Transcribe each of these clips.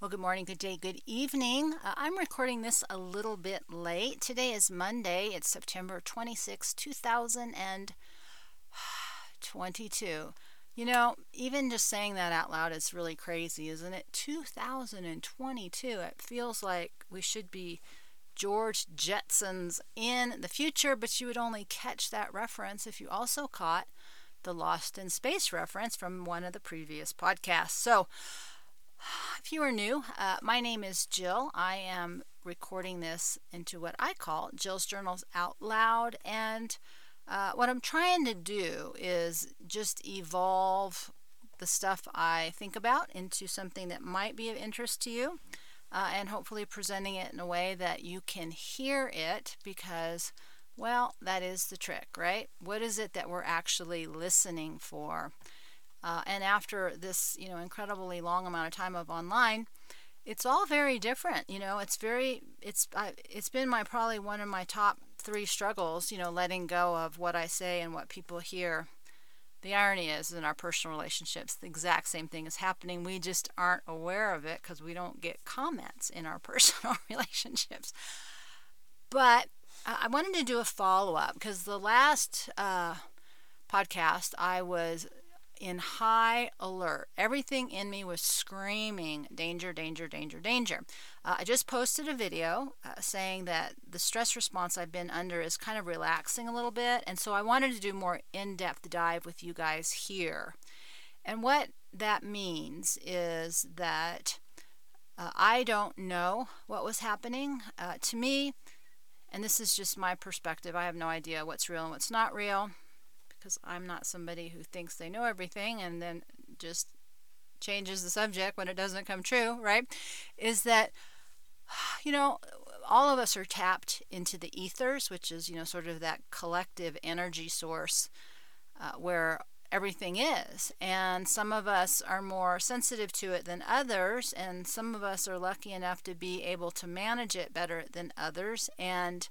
Well, good morning, good day, good evening. Uh, I'm recording this a little bit late. Today is Monday. It's September 26, 2022. You know, even just saying that out loud is really crazy, isn't it? 2022. It feels like we should be George Jetson's in the future, but you would only catch that reference if you also caught the Lost in Space reference from one of the previous podcasts. So, if you are new, uh, my name is Jill. I am recording this into what I call Jill's Journals Out Loud. And uh, what I'm trying to do is just evolve the stuff I think about into something that might be of interest to you. Uh, and hopefully presenting it in a way that you can hear it because, well, that is the trick, right? What is it that we're actually listening for? Uh, and after this, you know, incredibly long amount of time of online, it's all very different. You know, it's very, it's, I, it's been my probably one of my top three struggles. You know, letting go of what I say and what people hear. The irony is, in our personal relationships, the exact same thing is happening. We just aren't aware of it because we don't get comments in our personal relationships. But I wanted to do a follow up because the last uh, podcast I was in high alert. Everything in me was screaming, danger, danger, danger, danger. Uh, I just posted a video uh, saying that the stress response I've been under is kind of relaxing a little bit. And so I wanted to do more in depth dive with you guys here. And what that means is that uh, I don't know what was happening. Uh, to me, and this is just my perspective, I have no idea what's real and what's not real because I'm not somebody who thinks they know everything and then just changes the subject when it doesn't come true, right? Is that, you know, all of us are tapped into the ethers, which is, you know, sort of that collective energy source uh, where everything is. And some of us are more sensitive to it than others, and some of us are lucky enough to be able to manage it better than others. And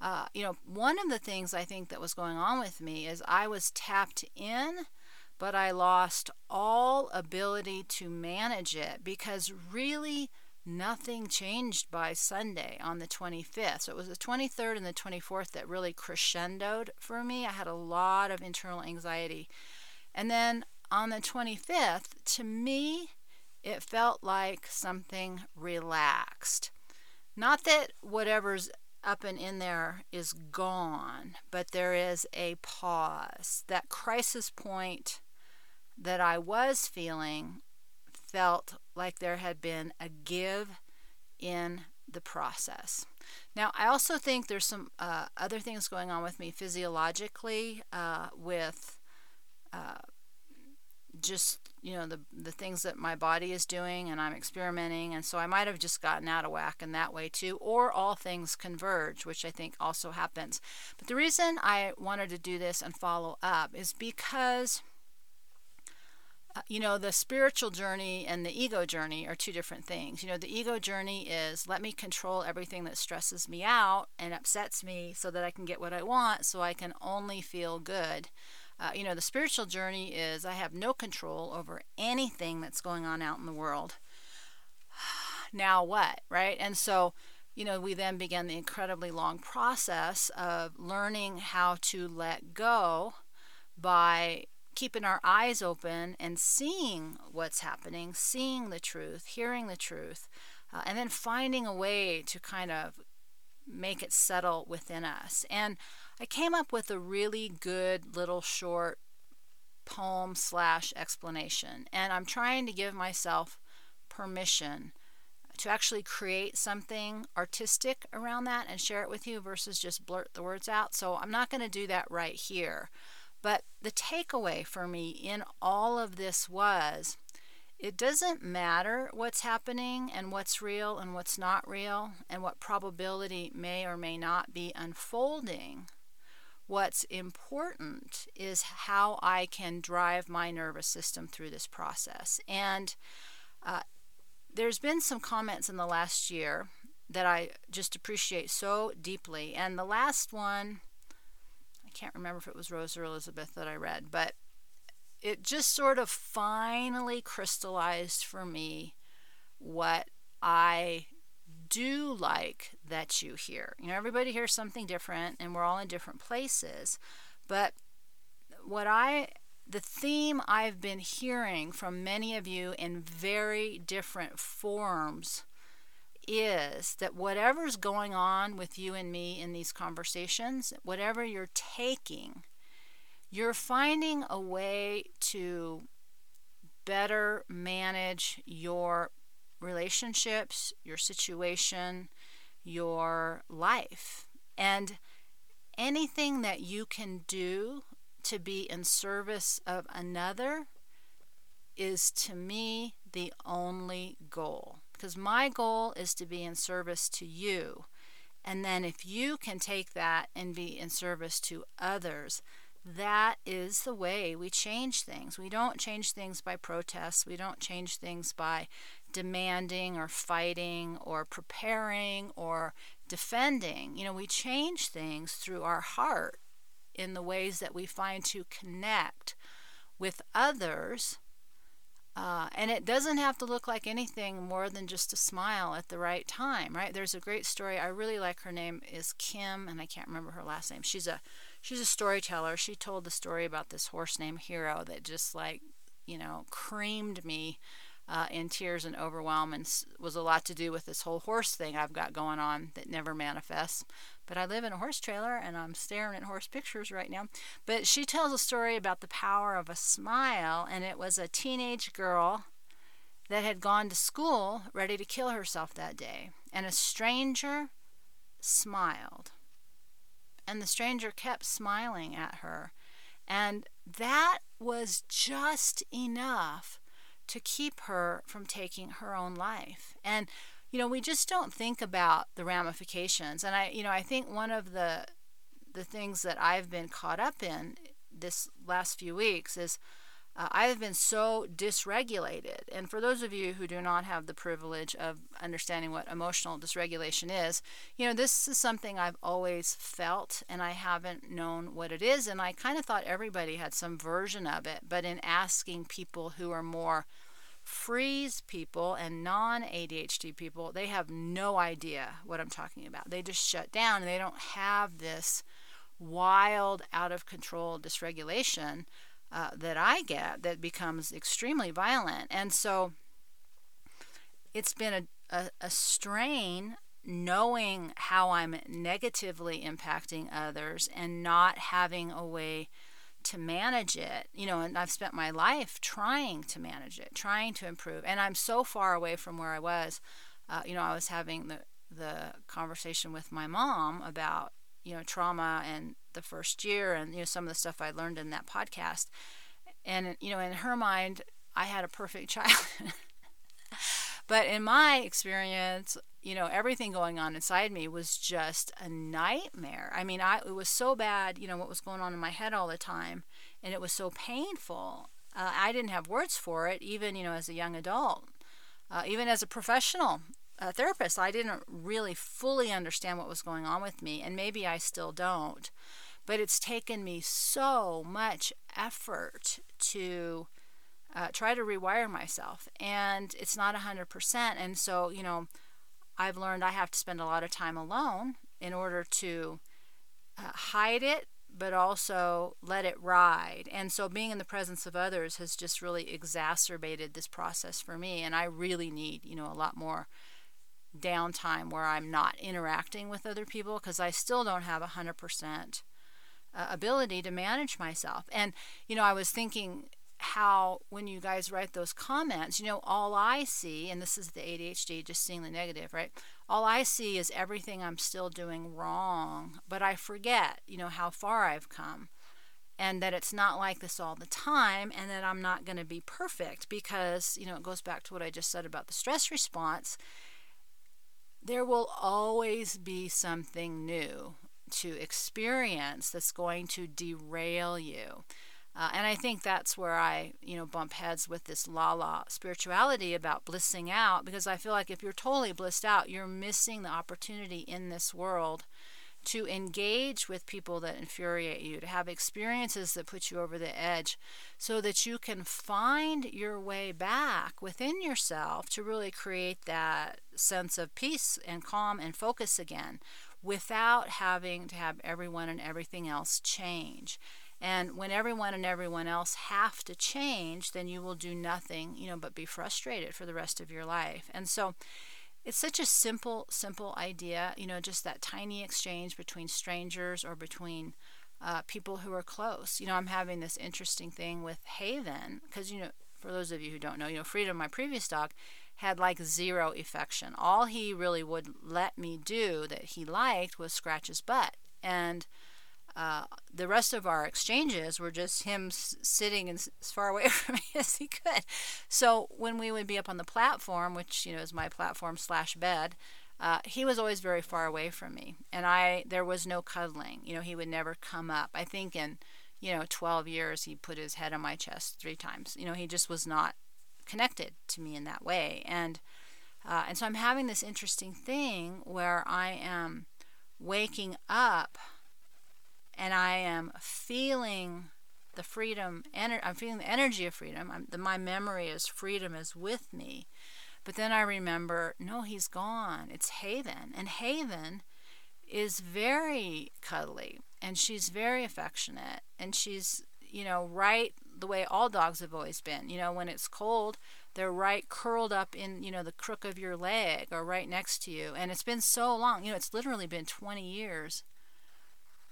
uh, you know, one of the things I think that was going on with me is I was tapped in, but I lost all ability to manage it because really nothing changed by Sunday on the 25th. So it was the 23rd and the 24th that really crescendoed for me. I had a lot of internal anxiety. And then on the 25th, to me, it felt like something relaxed. Not that whatever's up and in there is gone, but there is a pause. That crisis point that I was feeling felt like there had been a give in the process. Now, I also think there's some uh, other things going on with me physiologically uh, with uh, just you know the the things that my body is doing and I'm experimenting and so I might have just gotten out of whack in that way too or all things converge which I think also happens. But the reason I wanted to do this and follow up is because uh, you know the spiritual journey and the ego journey are two different things. You know the ego journey is let me control everything that stresses me out and upsets me so that I can get what I want so I can only feel good uh, you know, the spiritual journey is I have no control over anything that's going on out in the world. now what, right? And so, you know, we then begin the incredibly long process of learning how to let go by keeping our eyes open and seeing what's happening, seeing the truth, hearing the truth, uh, and then finding a way to kind of make it settle within us. And I came up with a really good little short poem slash explanation. And I'm trying to give myself permission to actually create something artistic around that and share it with you versus just blurt the words out. So I'm not going to do that right here. But the takeaway for me in all of this was it doesn't matter what's happening and what's real and what's not real and what probability may or may not be unfolding. What's important is how I can drive my nervous system through this process. And uh, there's been some comments in the last year that I just appreciate so deeply. And the last one, I can't remember if it was Rose or Elizabeth that I read, but it just sort of finally crystallized for me what I do like that you hear. You know, everybody hears something different and we're all in different places. But what I the theme I've been hearing from many of you in very different forms is that whatever's going on with you and me in these conversations, whatever you're taking, you're finding a way to better manage your relationships, your situation, your life. And anything that you can do to be in service of another is to me the only goal. Because my goal is to be in service to you. And then if you can take that and be in service to others, that is the way we change things. We don't change things by protests. We don't change things by demanding or fighting or preparing or defending. You know, we change things through our heart in the ways that we find to connect with others. Uh, and it doesn't have to look like anything more than just a smile at the right time, right? There's a great story. I really like her name is Kim, and I can't remember her last name. She's a she's a storyteller. She told the story about this horse named Hero that just like you know creamed me uh, in tears and overwhelm and was a lot to do with this whole horse thing I've got going on that never manifests. But I live in a horse trailer and I'm staring at horse pictures right now. But she tells a story about the power of a smile, and it was a teenage girl that had gone to school ready to kill herself that day. And a stranger smiled. And the stranger kept smiling at her. And that was just enough to keep her from taking her own life. And you know, we just don't think about the ramifications. And I, you know, I think one of the the things that I've been caught up in this last few weeks is uh, I have been so dysregulated. And for those of you who do not have the privilege of understanding what emotional dysregulation is, you know, this is something I've always felt and I haven't known what it is. And I kind of thought everybody had some version of it. But in asking people who are more freeze people and non ADHD people, they have no idea what I'm talking about. They just shut down and they don't have this wild, out of control dysregulation uh, that I get that becomes extremely violent. And so it's been a, a, a strain knowing how I'm negatively impacting others and not having a way to manage it, you know, and I've spent my life trying to manage it, trying to improve. And I'm so far away from where I was. Uh, you know, I was having the, the conversation with my mom about, you know, trauma and the first year and you know some of the stuff I learned in that podcast. And you know, in her mind, I had a perfect child. but in my experience, you know, everything going on inside me was just a nightmare. I mean, I it was so bad, you know, what was going on in my head all the time, and it was so painful. Uh, I didn't have words for it, even you know, as a young adult, uh, even as a professional uh, therapist. I didn't really fully understand what was going on with me, and maybe I still don't. But it's taken me so much effort to uh, try to rewire myself, and it's not 100%. And so, you know, I've learned I have to spend a lot of time alone in order to uh, hide it, but also let it ride. And so being in the presence of others has just really exacerbated this process for me. And I really need, you know, a lot more downtime where I'm not interacting with other people because I still don't have a 100% uh, ability to manage myself. And, you know, I was thinking how when you guys write those comments, you know, all I see, and this is the ADHD, just seeing the negative, right? All I see is everything I'm still doing wrong, but I forget, you know, how far I've come and that it's not like this all the time and that I'm not going to be perfect because, you know, it goes back to what I just said about the stress response. There will always be something new to experience that's going to derail you. Uh, and I think that's where I, you know, bump heads with this la la spirituality about blissing out because I feel like if you're totally blissed out, you're missing the opportunity in this world to engage with people that infuriate you, to have experiences that put you over the edge, so that you can find your way back within yourself to really create that sense of peace and calm and focus again without having to have everyone and everything else change. And when everyone and everyone else have to change, then you will do nothing, you know, but be frustrated for the rest of your life. And so it's such a simple, simple idea, you know, just that tiny exchange between strangers or between uh, people who are close. You know, I'm having this interesting thing with Haven because, you know, for those of you who don't know, you know, Freedom, my previous dog, had like zero affection. All he really would let me do that he liked was scratch his butt. And uh, the rest of our exchanges were just him s- sitting as, far away from me as he could. So when we would be up on the platform, which you know is my platform slash bed, uh, he was always very far away from me, and I there was no cuddling. You know, he would never come up. I think in you know 12 years he put his head on my chest three times. You know, he just was not connected to me in that way, and uh, and so I'm having this interesting thing where I am waking up and I am feeling the freedom. Ener- I'm feeling the energy of freedom. I'm, the, my memory is freedom is with me. But then I remember, no, he's gone. It's Haven, and Haven is very cuddly, and she's very affectionate, and she's you know right the way all dogs have always been. You know, when it's cold, they're right curled up in you know the crook of your leg or right next to you, and it's been so long. You know, it's literally been 20 years.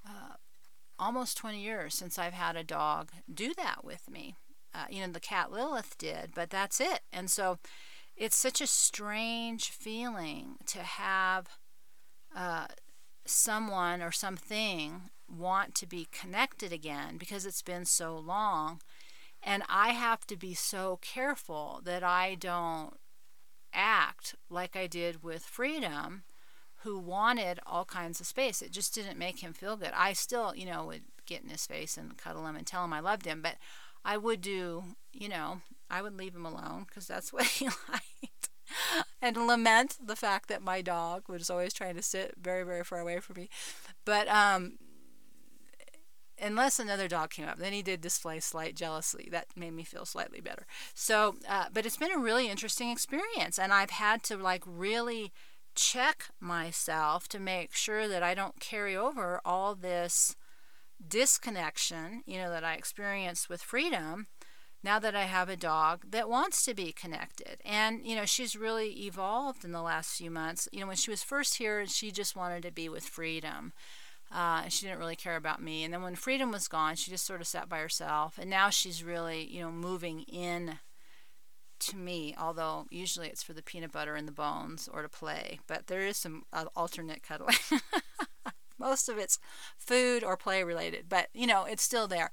Uh, almost 20 years since I've had a dog do that with me. Uh, you know, the cat Lilith did, but that's it. And so it's such a strange feeling to have uh, someone or something want to be connected again because it's been so long. And I have to be so careful that I don't act like I did with freedom who wanted all kinds of space. It just didn't make him feel good. I still, you know, would get in his face and cuddle him and tell him I loved him, but I would do, you know, I would leave him alone because that's what he liked. and lament the fact that my dog was always trying to sit very, very far away from me. But um, unless another dog came up, then he did display slight jealousy. That made me feel slightly better. So, uh, but it's been a really interesting experience, and I've had to like really check myself to make sure that I don't carry over all this disconnection, you know, that I experienced with freedom now that I have a dog that wants to be connected. And, you know, she's really evolved in the last few months. You know, when she was first here, she just wanted to be with freedom. Uh, and she didn't really care about me. And then when freedom was gone, she just sort of sat by herself. And now she's really, you know, moving in to me, although usually it's for the peanut butter and the bones or to play. But there is some uh, alternate cuddling. Most of it's food or play related, but you know, it's still there.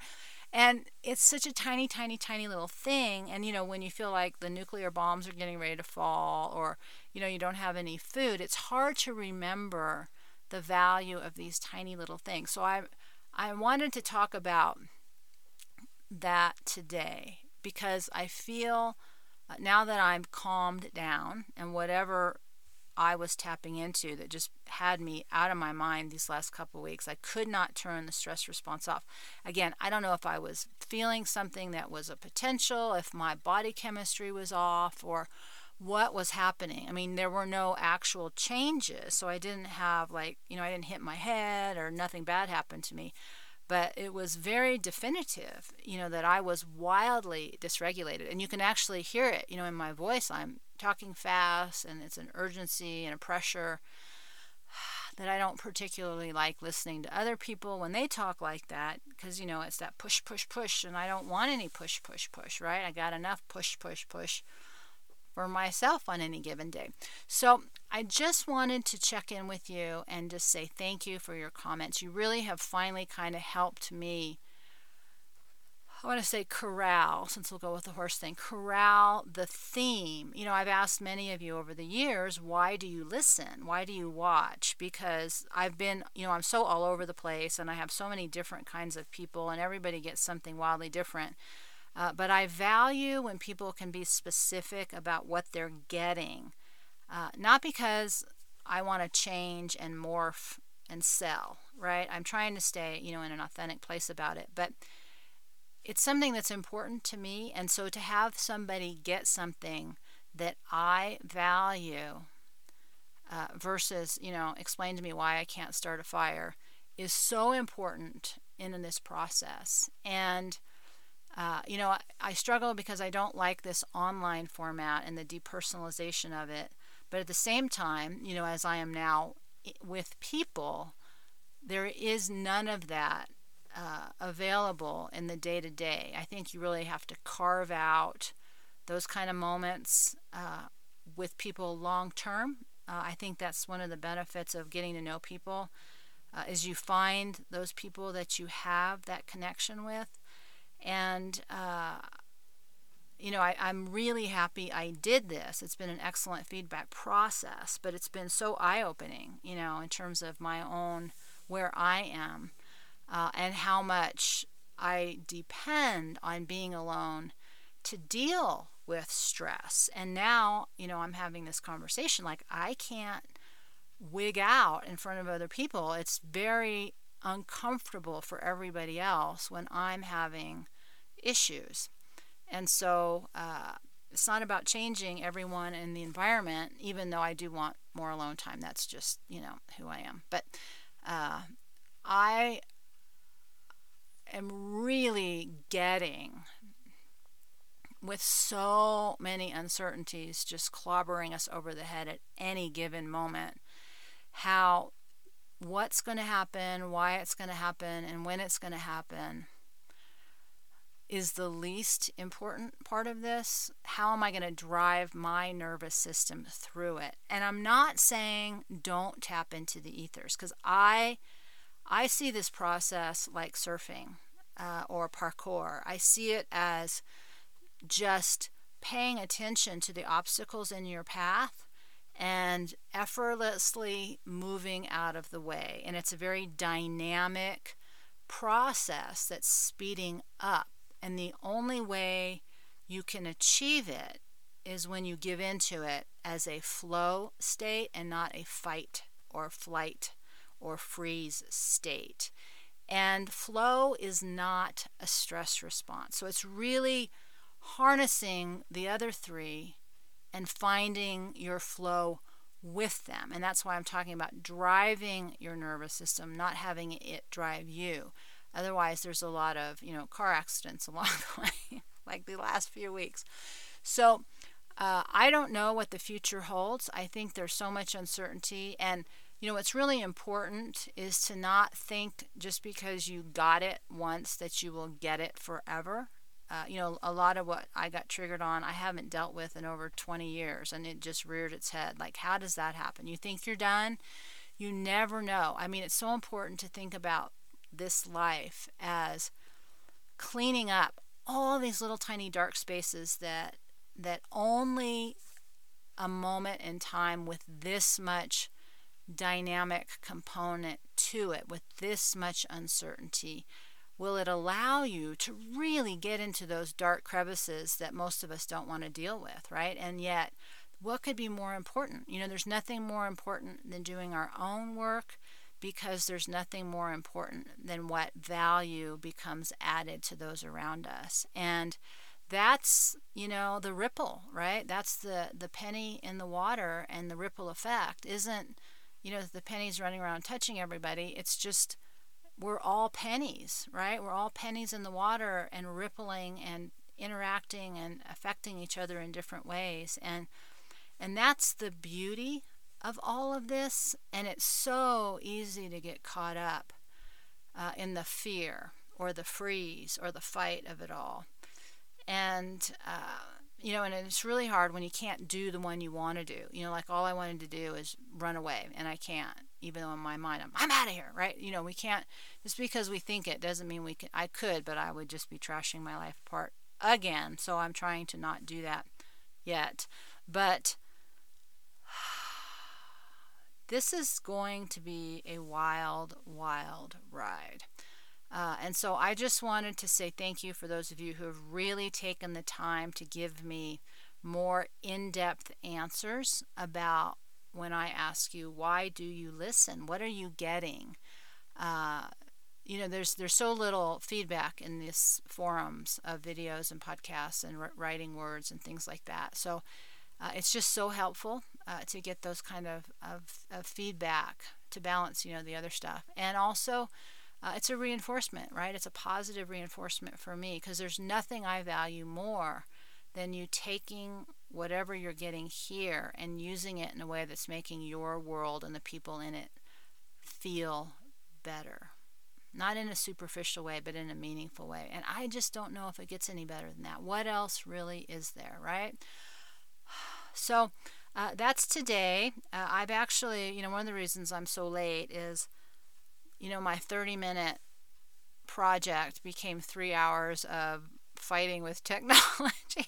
And it's such a tiny, tiny, tiny little thing. And you know, when you feel like the nuclear bombs are getting ready to fall or you know, you don't have any food, it's hard to remember the value of these tiny little things. So I I wanted to talk about that today because I feel uh, now that I'm calmed down and whatever I was tapping into that just had me out of my mind these last couple weeks. I could not turn the stress response off. Again, I don't know if I was feeling something that was a potential, if my body chemistry was off, or what was happening. I mean, there were no actual changes, so I didn't have, like, you know, I didn't hit my head or nothing bad happened to me but it was very definitive, you know, that I was wildly dysregulated. And you can actually hear it, you know, in my voice. I'm talking fast and it's an urgency and a pressure that I don't particularly like listening to other people when they talk like that because, you know, it's that push, push, push. And I don't want any push, push, push, right? I got enough push, push, push for myself on any given day. So I just wanted to check in with you and just say thank you for your comments. You really have finally kind of helped me. I want to say corral, since we'll go with the horse thing, corral the theme. You know, I've asked many of you over the years, why do you listen? Why do you watch? Because I've been, you know, I'm so all over the place and I have so many different kinds of people and everybody gets something wildly different. Uh, but I value when people can be specific about what they're getting, uh, not because I want to change and morph and sell, right? I'm trying to stay, you know, in an authentic place about it, but it's something that's important to me. And so to have somebody get something that I value uh, versus, you know, explain to me why I can't start a fire is so important in, in this process. And, uh, you know, I, I struggle because I don't like this online format and the depersonalization of it. But at the same time, you know, as I am now with people, there is none of that uh, available in the day to day. I think you really have to carve out those kind of moments uh, with people long term. Uh, I think that's one of the benefits of getting to know people uh, is you find those people that you have that connection with, and uh, you know I, I'm really happy I did this. It's been an excellent feedback process, but it's been so eye opening, you know, in terms of my own where I am uh, and how much I depend on being alone to deal with stress. And now, you know, I'm having this conversation like I can't wig out in front of other people. It's very uncomfortable for everybody else when I'm having issues. And so uh, it's not about changing everyone in the environment, even though I do want more alone time. That's just, you know, who I am. But uh, I am really getting with so many uncertainties just clobbering us over the head at any given moment how what's going to happen why it's going to happen and when it's going to happen is the least important part of this how am i going to drive my nervous system through it and i'm not saying don't tap into the ethers because i I see this process like surfing uh, or parkour. I see it as just paying attention to the obstacles in your path and effortlessly moving out of the way. And it's a very dynamic process that's speeding up. And the only way you can achieve it is when you give into it as a flow state and not a fight or flight or freeze state. And flow is not a stress response. So it's really harnessing the other three and finding your flow with them. And that's why I'm talking about driving your nervous system, not having it drive you. Otherwise, there's a lot of, you know, car accidents along the way, like the last few weeks. So, uh, I don't know what the future holds. I think there's so much uncertainty. And you know, what's really important is to not think just because you got it once that you will get it forever. Uh, you know, a lot of what I got triggered on, I haven't dealt with in over 20 years, and it just reared its head. Like, how does that happen? You think you're done? You never know. I mean, it's so important to think about this life as cleaning up all these little tiny dark spaces that that only a moment in time with this much dynamic component to it with this much uncertainty? Will it allow you to really get into those dark crevices that most of us don't want to deal with, right? And yet, what could be more important? You know, there's nothing more important than doing our own work because there's nothing more important than what value becomes added to those around us. And that's, you know, the ripple, right? That's the the penny in the water and the ripple effect isn't you know, the pennies running around touching everybody. It's just we're all pennies, right? We're all pennies in the water and rippling and interacting and affecting each other in different ways. And and that's the beauty of all of this. And it's so easy to get caught up uh, in the fear or the freeze or the fight of it all. And uh, you know, and it's really hard when you can't do the one you want to do. You know, like all I wanted to do is run away, and I can't, even though in my mind I'm, I'm out of here, right? You know, we can't, just because we think it doesn't mean we can, I could, but I would just be trashing my life apart again. So I'm trying to not do that yet. But this is going to be a wild, wild ride. Uh, and so I just wanted to say thank you for those of you who have really taken the time to give me more in depth answers about when I ask you, why do you listen? What are you getting? Uh, you know, there's there's so little feedback in these forums of videos and podcasts and writing words and things like that. So uh, it's just so helpful uh, to get those kind of, of, of, feedback to balance, you know, the other stuff. And also, uh, it's a reinforcement, right? It's a positive reinforcement for me because there's nothing I value more than you taking whatever you're getting here and using it in a way that's making your world and the people in it feel better. Not in a superficial way, but in a meaningful way. And I just don't know if it gets any better than that. What else really is there, right? So uh, that's today. Uh, I've actually, you know, one of the reasons I'm so late is, you know, my 30 minute project became three hours of fighting with technology.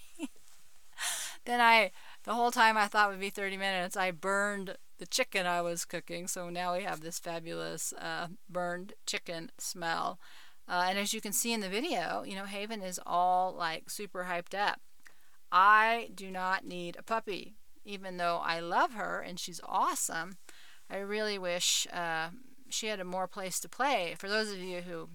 then I, the whole time I thought would be 30 minutes, I burned the chicken I was cooking. So now we have this fabulous uh, burned chicken smell. Uh, and as you can see in the video, you know, Haven is all like super hyped up. I do not need a puppy, even though I love her and she's awesome. I really wish uh, she had a more place to play. For those of you who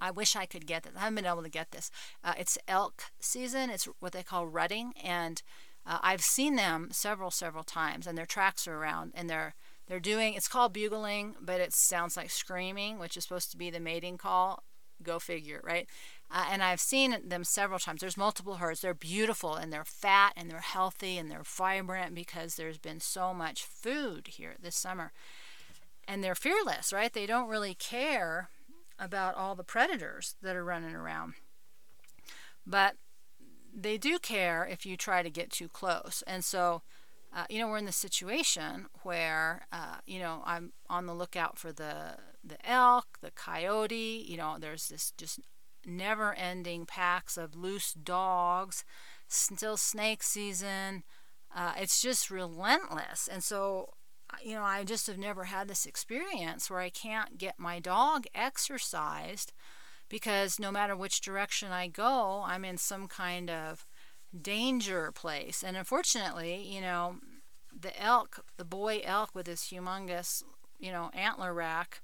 I wish I could get this. I haven't been able to get this. Uh, it's elk season. It's what they call rutting, and uh, I've seen them several, several times, and their tracks are around, and they're they're doing. It's called bugling, but it sounds like screaming, which is supposed to be the mating call. Go figure, right? Uh, and I've seen them several times. There's multiple herds. They're beautiful and they're fat and they're healthy and they're vibrant because there's been so much food here this summer. And they're fearless, right? They don't really care about all the predators that are running around. But they do care if you try to get too close. And so, uh, you know, we're in the situation where, uh, you know, I'm on the lookout for the the elk, the coyote. You know, there's this just never-ending packs of loose dogs. Still snake season. Uh, it's just relentless. And so you know, I just have never had this experience where I can't get my dog exercised because no matter which direction I go, I'm in some kind of danger place. And unfortunately, you know, the elk, the boy elk with his humongous, you know, antler rack,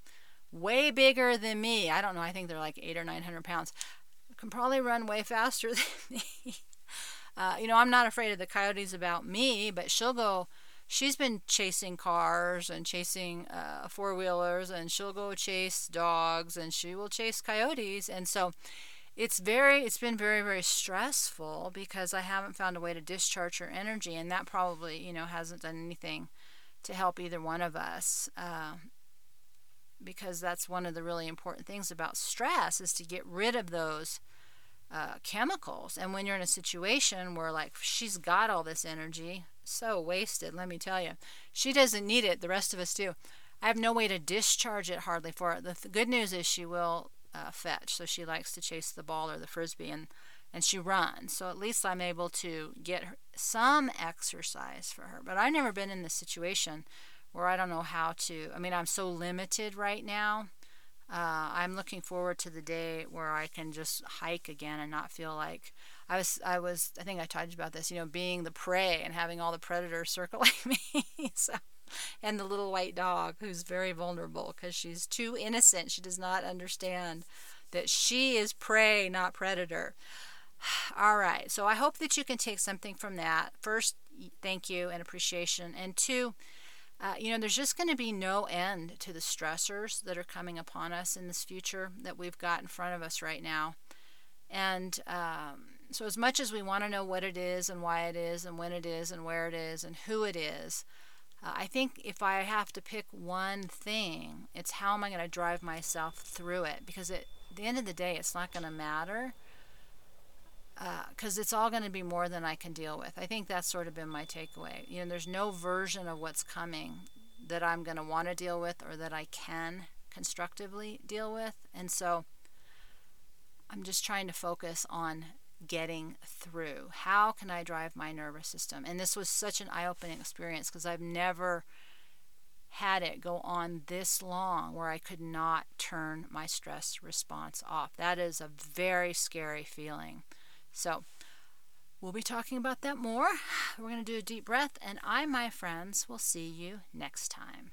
way bigger than me. I don't know, I think they're like eight or nine hundred pounds. Can probably run way faster than me. Uh, you know, I'm not afraid of the coyotes about me, but she'll go she's been chasing cars and chasing uh, four wheelers, and she'll go chase dogs, and she will chase coyotes, and so it's very it's been very very stressful because I haven't found a way to discharge her energy, and that probably you know hasn't done anything to help either one of us. Uh, because that's one of the really important things about stress is to get rid of those uh, chemicals. And when you're in a situation where, like, she's got all this energy, so wasted, let me tell you. She doesn't need it, the rest of us do. I have no way to discharge it hardly for her. The th- good news is she will uh, fetch, so she likes to chase the ball or the frisbee and, and she runs. So at least I'm able to get her some exercise for her. But I've never been in this situation where I don't know how to. I mean, I'm so limited right now. Uh, I'm looking forward to the day where I can just hike again and not feel like I was I was I think I talked about this, you know, being the prey and having all the predators circling me. so and the little white dog who's very vulnerable because she's too innocent. She does not understand that she is prey, not predator. All right. So I hope that you can take something from that. First, thank you and appreciation. And two, uh, you know, there's just going to be no end to the stressors that are coming upon us in this future that we've got in front of us right now. And um, so, as much as we want to know what it is and why it is and when it is and where it is and who it is, uh, I think if I have to pick one thing, it's how am I going to drive myself through it? Because it, at the end of the day, it's not going to matter because uh, it's all going to be more than I can deal with. I think that's sort of been my takeaway. You know, there's no version of what's coming that I'm going to want to deal with or that I can constructively deal with. And so I'm just trying to focus on getting through? How can I drive my nervous system? And this was such an eye opening experience because I've never had it go on this long where I could not turn my stress response off. That is a very scary feeling. So, We'll be talking about that more. We're going to do a deep breath, and I, my friends, will see you next time.